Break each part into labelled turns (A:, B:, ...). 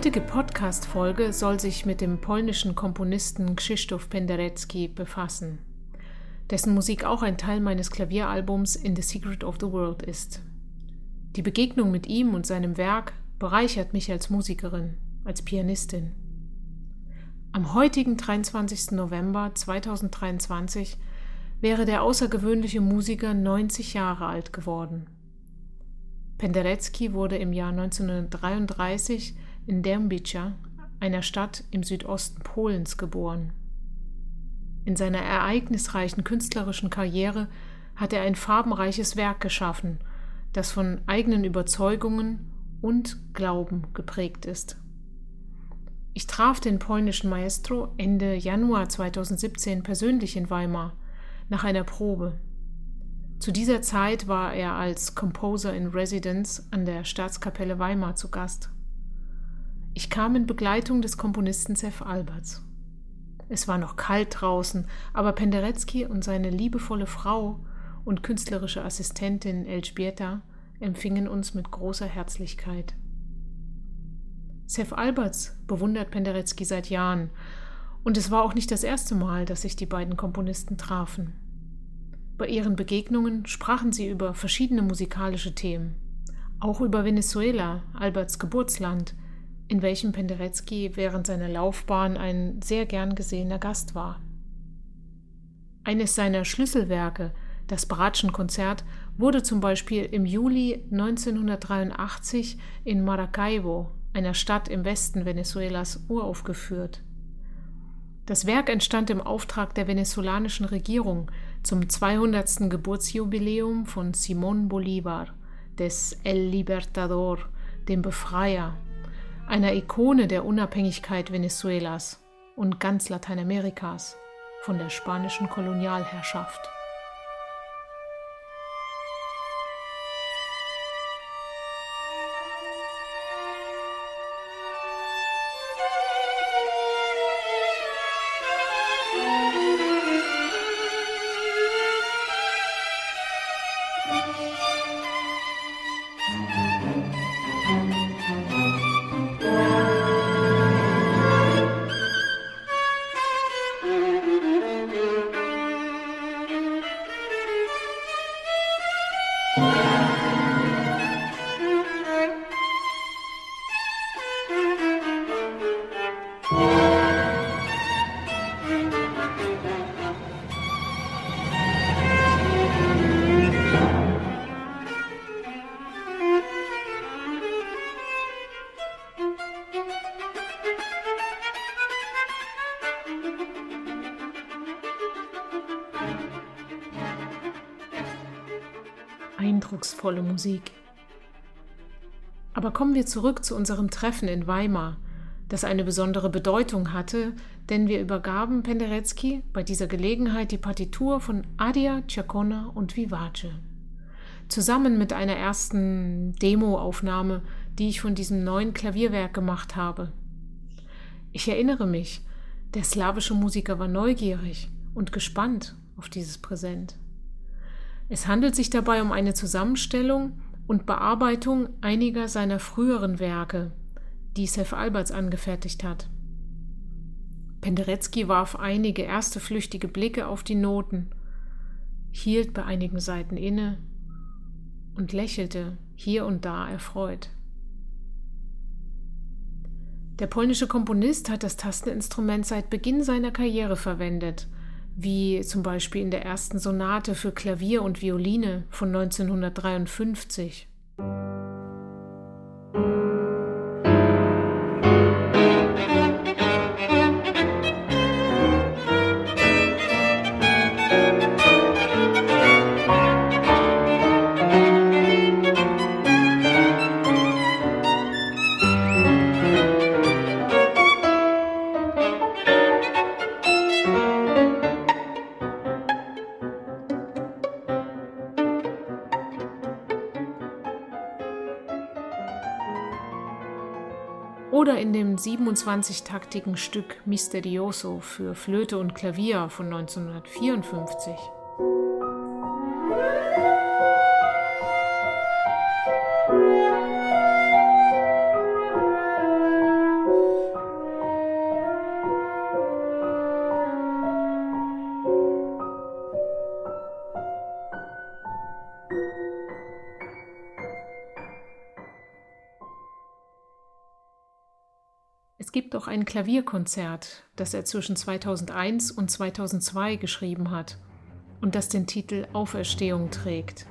A: heutige Podcast-Folge soll sich mit dem polnischen Komponisten Krzysztof Penderecki befassen, dessen Musik auch ein Teil meines Klavieralbums In the Secret of the World ist. Die Begegnung mit ihm und seinem Werk bereichert mich als Musikerin, als Pianistin. Am heutigen 23. November 2023 wäre der außergewöhnliche Musiker 90 Jahre alt geworden. Penderecki wurde im Jahr 1933 in Dębica, einer Stadt im Südosten Polens, geboren. In seiner ereignisreichen künstlerischen Karriere hat er ein farbenreiches Werk geschaffen, das von eigenen Überzeugungen und Glauben geprägt ist. Ich traf den polnischen Maestro Ende Januar 2017 persönlich in Weimar nach einer Probe. Zu dieser Zeit war er als Composer in Residence an der Staatskapelle Weimar zu Gast. Ich kam in Begleitung des Komponisten Sef Alberts. Es war noch kalt draußen, aber Penderecki und seine liebevolle Frau und künstlerische Assistentin Elżbieta empfingen uns mit großer Herzlichkeit. Sef Alberts bewundert Penderecki seit Jahren, und es war auch nicht das erste Mal, dass sich die beiden Komponisten trafen. Bei ihren Begegnungen sprachen sie über verschiedene musikalische Themen, auch über Venezuela, Alberts Geburtsland, in welchem Penderecki während seiner Laufbahn ein sehr gern gesehener Gast war. Eines seiner Schlüsselwerke, das Bratschenkonzert, wurde zum Beispiel im Juli 1983 in Maracaibo, einer Stadt im Westen Venezuelas, uraufgeführt. Das Werk entstand im Auftrag der venezolanischen Regierung zum 200. Geburtsjubiläum von Simón Bolívar, des El Libertador, dem Befreier, einer Ikone der Unabhängigkeit Venezuelas und ganz Lateinamerikas von der spanischen Kolonialherrschaft. Eindrucksvolle Musik. Aber kommen wir zurück zu unserem Treffen in Weimar, das eine besondere Bedeutung hatte, denn wir übergaben Penderecki bei dieser Gelegenheit die Partitur von Adia, Ciacona und Vivace. Zusammen mit einer ersten Demoaufnahme, die ich von diesem neuen Klavierwerk gemacht habe. Ich erinnere mich, der slawische Musiker war neugierig und gespannt auf dieses Präsent. Es handelt sich dabei um eine Zusammenstellung und Bearbeitung einiger seiner früheren Werke, die Seth Alberts angefertigt hat. Penderecki warf einige erste flüchtige Blicke auf die Noten, hielt bei einigen Seiten inne und lächelte hier und da erfreut. Der polnische Komponist hat das Tasteninstrument seit Beginn seiner Karriere verwendet – wie zum Beispiel in der ersten Sonate für Klavier und Violine von 1953. 25-taktigen Stück Misterioso für Flöte und Klavier von 1954. auch ein Klavierkonzert, das er zwischen 2001 und 2002 geschrieben hat und das den Titel Auferstehung trägt.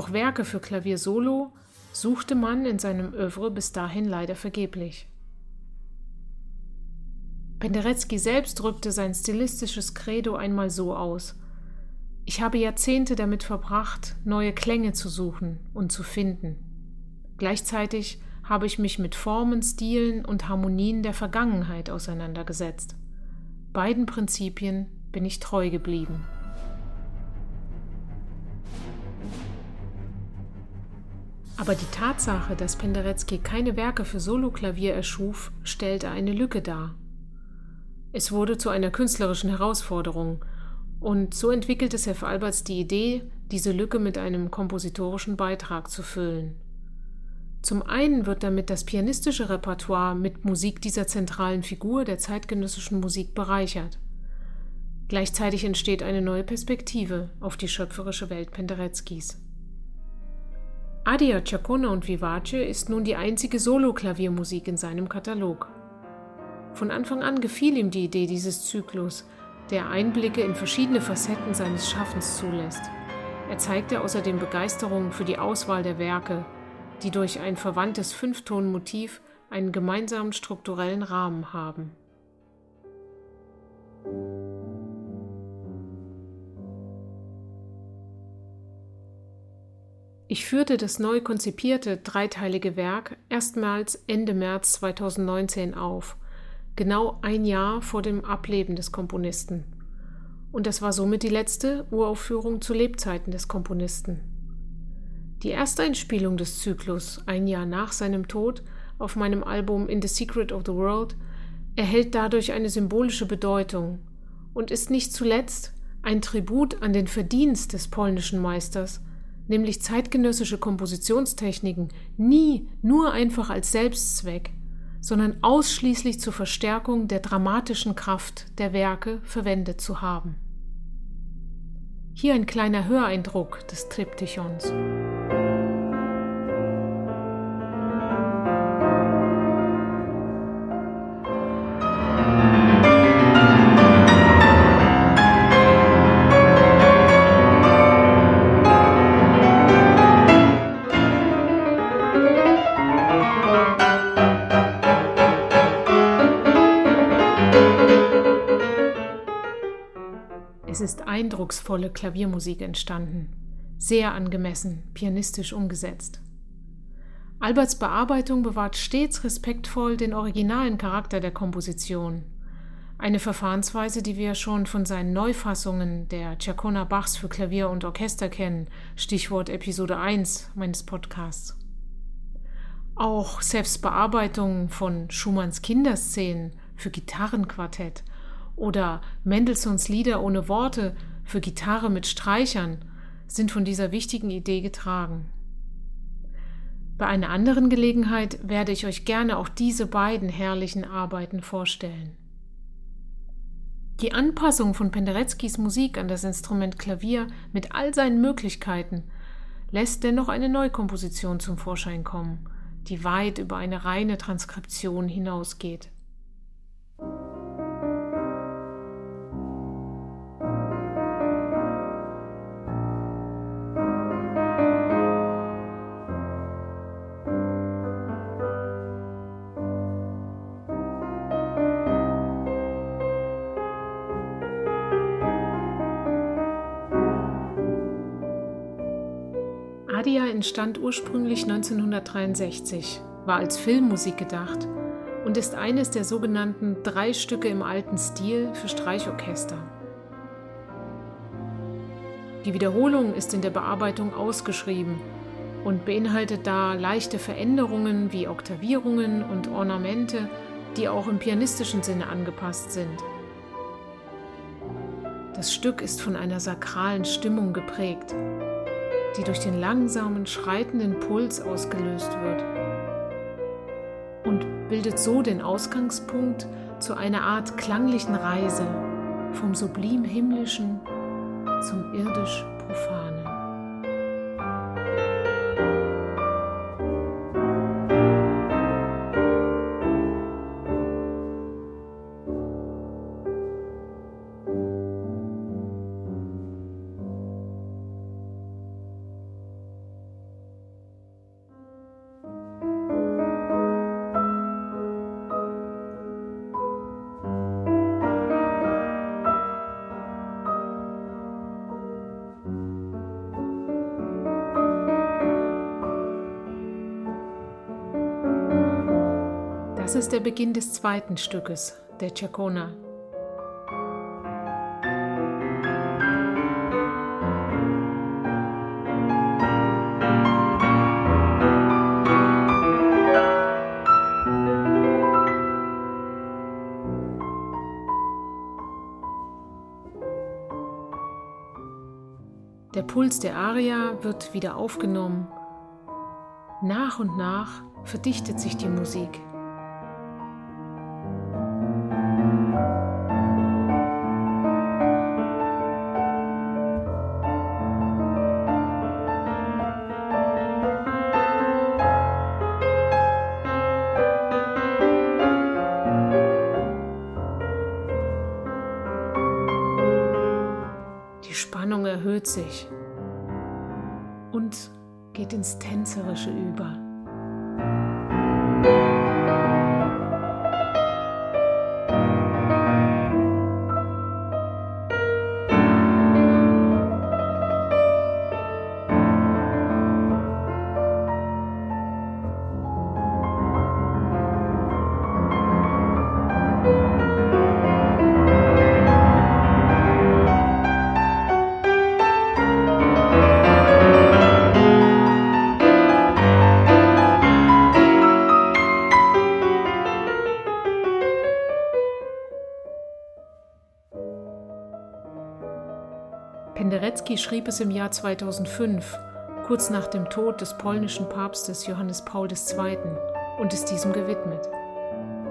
A: Doch Werke für Klavier solo suchte man in seinem Övre bis dahin leider vergeblich. Penderecki selbst drückte sein stilistisches Credo einmal so aus: Ich habe Jahrzehnte damit verbracht, neue Klänge zu suchen und zu finden. Gleichzeitig habe ich mich mit Formen, Stilen und Harmonien der Vergangenheit auseinandergesetzt. Beiden Prinzipien bin ich treu geblieben. Aber die Tatsache, dass Penderecki keine Werke für Soloklavier erschuf, stellte eine Lücke dar. Es wurde zu einer künstlerischen Herausforderung, und so entwickelte Sef Alberts die Idee, diese Lücke mit einem kompositorischen Beitrag zu füllen. Zum einen wird damit das pianistische Repertoire mit Musik dieser zentralen Figur der zeitgenössischen Musik bereichert. Gleichzeitig entsteht eine neue Perspektive auf die schöpferische Welt Pendereckis. Adia Chacona und Vivace ist nun die einzige Solo-Klaviermusik in seinem Katalog. Von Anfang an gefiel ihm die Idee dieses Zyklus, der Einblicke in verschiedene Facetten seines Schaffens zulässt. Er zeigte außerdem Begeisterung für die Auswahl der Werke, die durch ein verwandtes Fünftonmotiv einen gemeinsamen strukturellen Rahmen haben. Ich führte das neu konzipierte dreiteilige Werk erstmals Ende März 2019 auf, genau ein Jahr vor dem Ableben des Komponisten. Und das war somit die letzte Uraufführung zu Lebzeiten des Komponisten. Die Ersteinspielung des Zyklus, ein Jahr nach seinem Tod, auf meinem Album In the Secret of the World, erhält dadurch eine symbolische Bedeutung und ist nicht zuletzt ein Tribut an den Verdienst des polnischen Meisters, nämlich zeitgenössische Kompositionstechniken, nie nur einfach als Selbstzweck, sondern ausschließlich zur Verstärkung der dramatischen Kraft der Werke verwendet zu haben. Hier ein kleiner Höreindruck des Triptychons. Eindrucksvolle Klaviermusik entstanden, sehr angemessen, pianistisch umgesetzt. Alberts Bearbeitung bewahrt stets respektvoll den originalen Charakter der Komposition. Eine Verfahrensweise, die wir schon von seinen Neufassungen der Ciacona Bachs für Klavier und Orchester kennen, Stichwort Episode 1 meines Podcasts. Auch Sefs Bearbeitung von Schumanns Kinderszenen für Gitarrenquartett oder Mendelssohns Lieder ohne Worte für Gitarre mit Streichern sind von dieser wichtigen Idee getragen. Bei einer anderen Gelegenheit werde ich euch gerne auch diese beiden herrlichen Arbeiten vorstellen. Die Anpassung von Pendereckis Musik an das Instrument Klavier mit all seinen Möglichkeiten lässt dennoch eine Neukomposition zum Vorschein kommen, die weit über eine reine Transkription hinausgeht. Adia entstand ursprünglich 1963, war als Filmmusik gedacht und ist eines der sogenannten drei Stücke im alten Stil für Streichorchester. Die Wiederholung ist in der Bearbeitung ausgeschrieben und beinhaltet da leichte Veränderungen wie Oktavierungen und Ornamente, die auch im pianistischen Sinne angepasst sind. Das Stück ist von einer sakralen Stimmung geprägt die durch den langsamen, schreitenden Puls ausgelöst wird und bildet so den Ausgangspunkt zu einer Art klanglichen Reise vom sublim Himmlischen zum irdisch Profanen. Ist der Beginn des zweiten Stückes, der Chacona. Der Puls der Aria wird wieder aufgenommen. Nach und nach verdichtet sich die Musik. Erhöht sich und geht ins Tänzerische über. Penderecki schrieb es im Jahr 2005, kurz nach dem Tod des polnischen Papstes Johannes Paul II. und ist diesem gewidmet.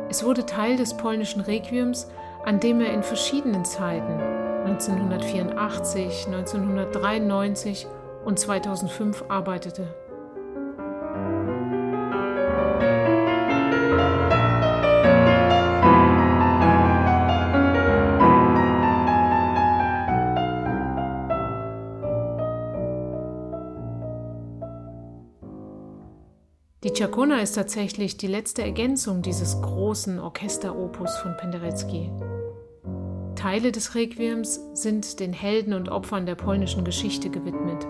A: Es wurde Teil des polnischen Requiems, an dem er in verschiedenen Zeiten 1984, 1993 und 2005 arbeitete. Chacona ist tatsächlich die letzte Ergänzung dieses großen Orchesteropus von Penderecki. Teile des Requiems sind den Helden und Opfern der polnischen Geschichte gewidmet.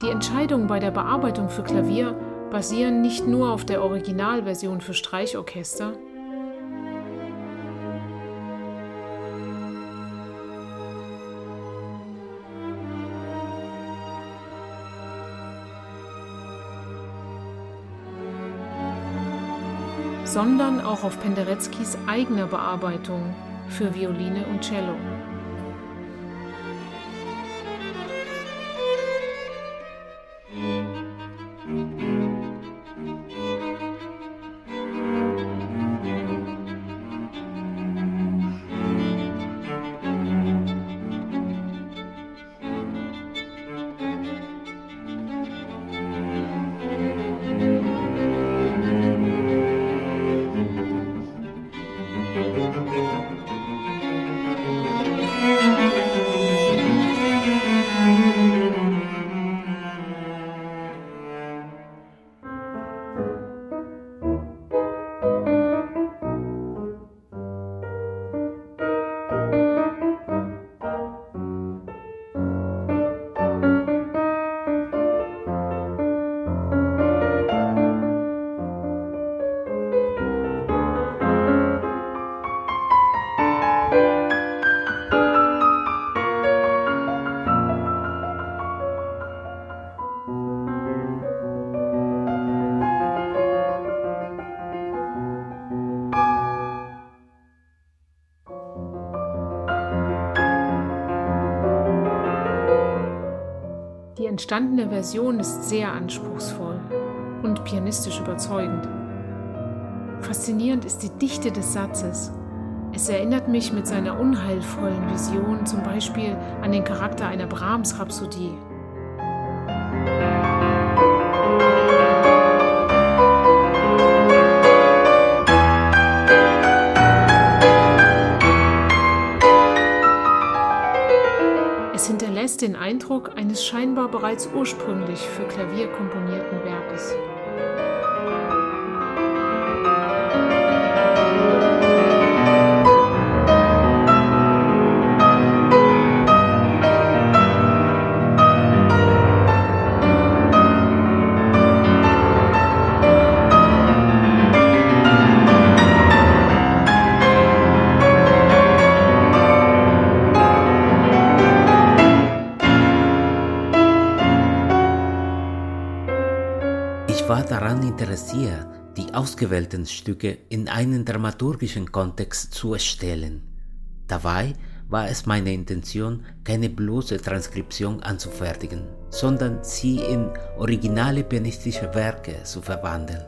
A: Die Entscheidungen bei der Bearbeitung für Klavier basieren nicht nur auf der Originalversion für Streichorchester, sondern auch auf Pendereckis eigener Bearbeitung für Violine und Cello. Entstandene Version ist sehr anspruchsvoll und pianistisch überzeugend. Faszinierend ist die Dichte des Satzes. Es erinnert mich mit seiner unheilvollen Vision zum Beispiel an den Charakter einer Brahms-Rhapsodie. Den Eindruck eines scheinbar bereits ursprünglich für Klavier komponierten Werkes.
B: Interessiert, die ausgewählten Stücke in einen dramaturgischen Kontext zu erstellen. Dabei war es meine Intention, keine bloße Transkription anzufertigen, sondern sie in originale pianistische Werke zu verwandeln.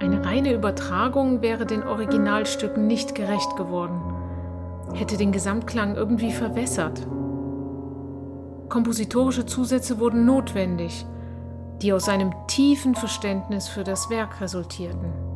A: Eine reine Übertragung wäre den Originalstücken nicht gerecht geworden, hätte den Gesamtklang irgendwie verwässert. Kompositorische Zusätze wurden notwendig, die aus einem tiefen Verständnis für das Werk resultierten.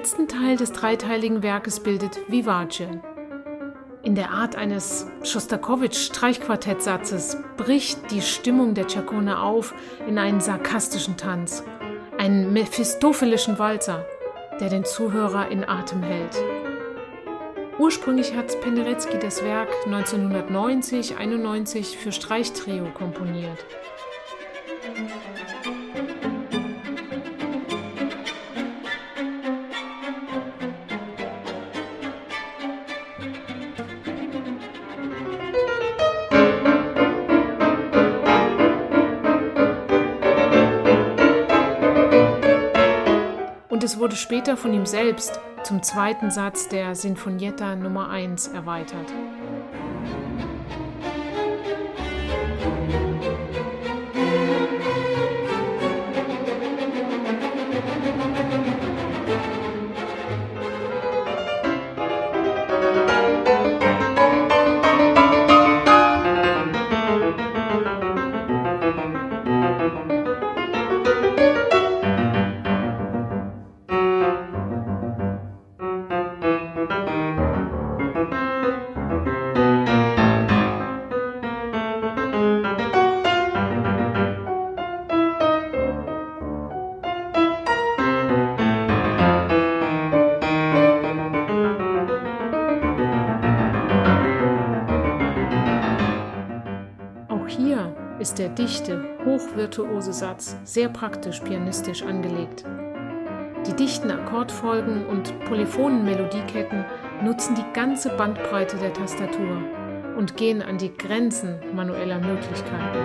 A: Letzten Teil des dreiteiligen Werkes bildet Vivace. In der Art eines Schostakowitsch-Streichquartettsatzes bricht die Stimmung der Ciaccone auf in einen sarkastischen Tanz, einen mephistophelischen Walzer, der den Zuhörer in Atem hält. Ursprünglich hat Penderecki das Werk 1990-91 für Streichtrio komponiert. Wurde später von ihm selbst zum zweiten Satz der Sinfonietta Nummer 1 erweitert. Ist der dichte, hochvirtuose Satz sehr praktisch pianistisch angelegt. Die dichten Akkordfolgen und polyphonen Melodieketten nutzen die ganze Bandbreite der Tastatur und gehen an die Grenzen manueller Möglichkeiten.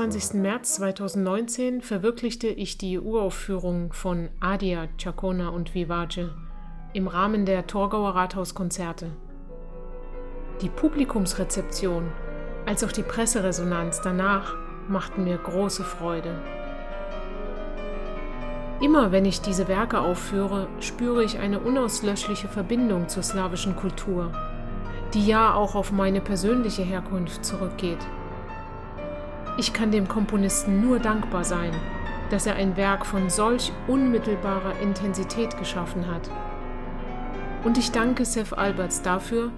A: Am 22. März 2019 verwirklichte ich die Uraufführung von Adia, Chacona und Vivace im Rahmen der Torgauer Rathauskonzerte. Die Publikumsrezeption als auch die Presseresonanz danach machten mir große Freude. Immer wenn ich diese Werke aufführe, spüre ich eine unauslöschliche Verbindung zur slawischen Kultur, die ja auch auf meine persönliche Herkunft zurückgeht. Ich kann dem Komponisten nur dankbar sein, dass er ein Werk von solch unmittelbarer Intensität geschaffen hat. Und ich danke Seth Alberts dafür,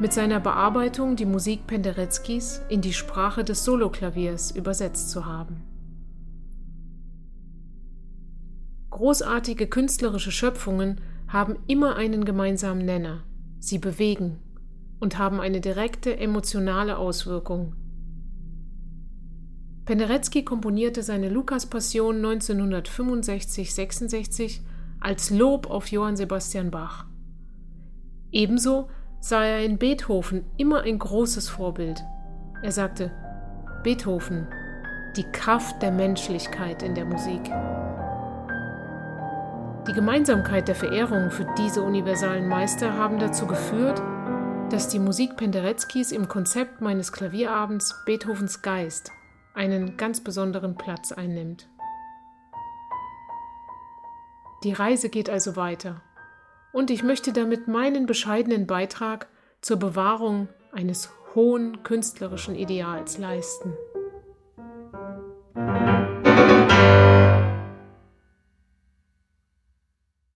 A: mit seiner Bearbeitung die Musik Pendereckis in die Sprache des Soloklaviers übersetzt zu haben. Großartige künstlerische Schöpfungen haben immer einen gemeinsamen Nenner. Sie bewegen und haben eine direkte emotionale Auswirkung. Penderecki komponierte seine Lukas-Passion 1965-66 als Lob auf Johann Sebastian Bach. Ebenso sah er in Beethoven immer ein großes Vorbild. Er sagte, Beethoven, die Kraft der Menschlichkeit in der Musik. Die Gemeinsamkeit der Verehrung für diese universalen Meister haben dazu geführt, dass die Musik Pendereckis im Konzept meines Klavierabends Beethovens Geist einen ganz besonderen Platz einnimmt. Die Reise geht also weiter und ich möchte damit meinen bescheidenen Beitrag zur Bewahrung eines hohen künstlerischen Ideals leisten.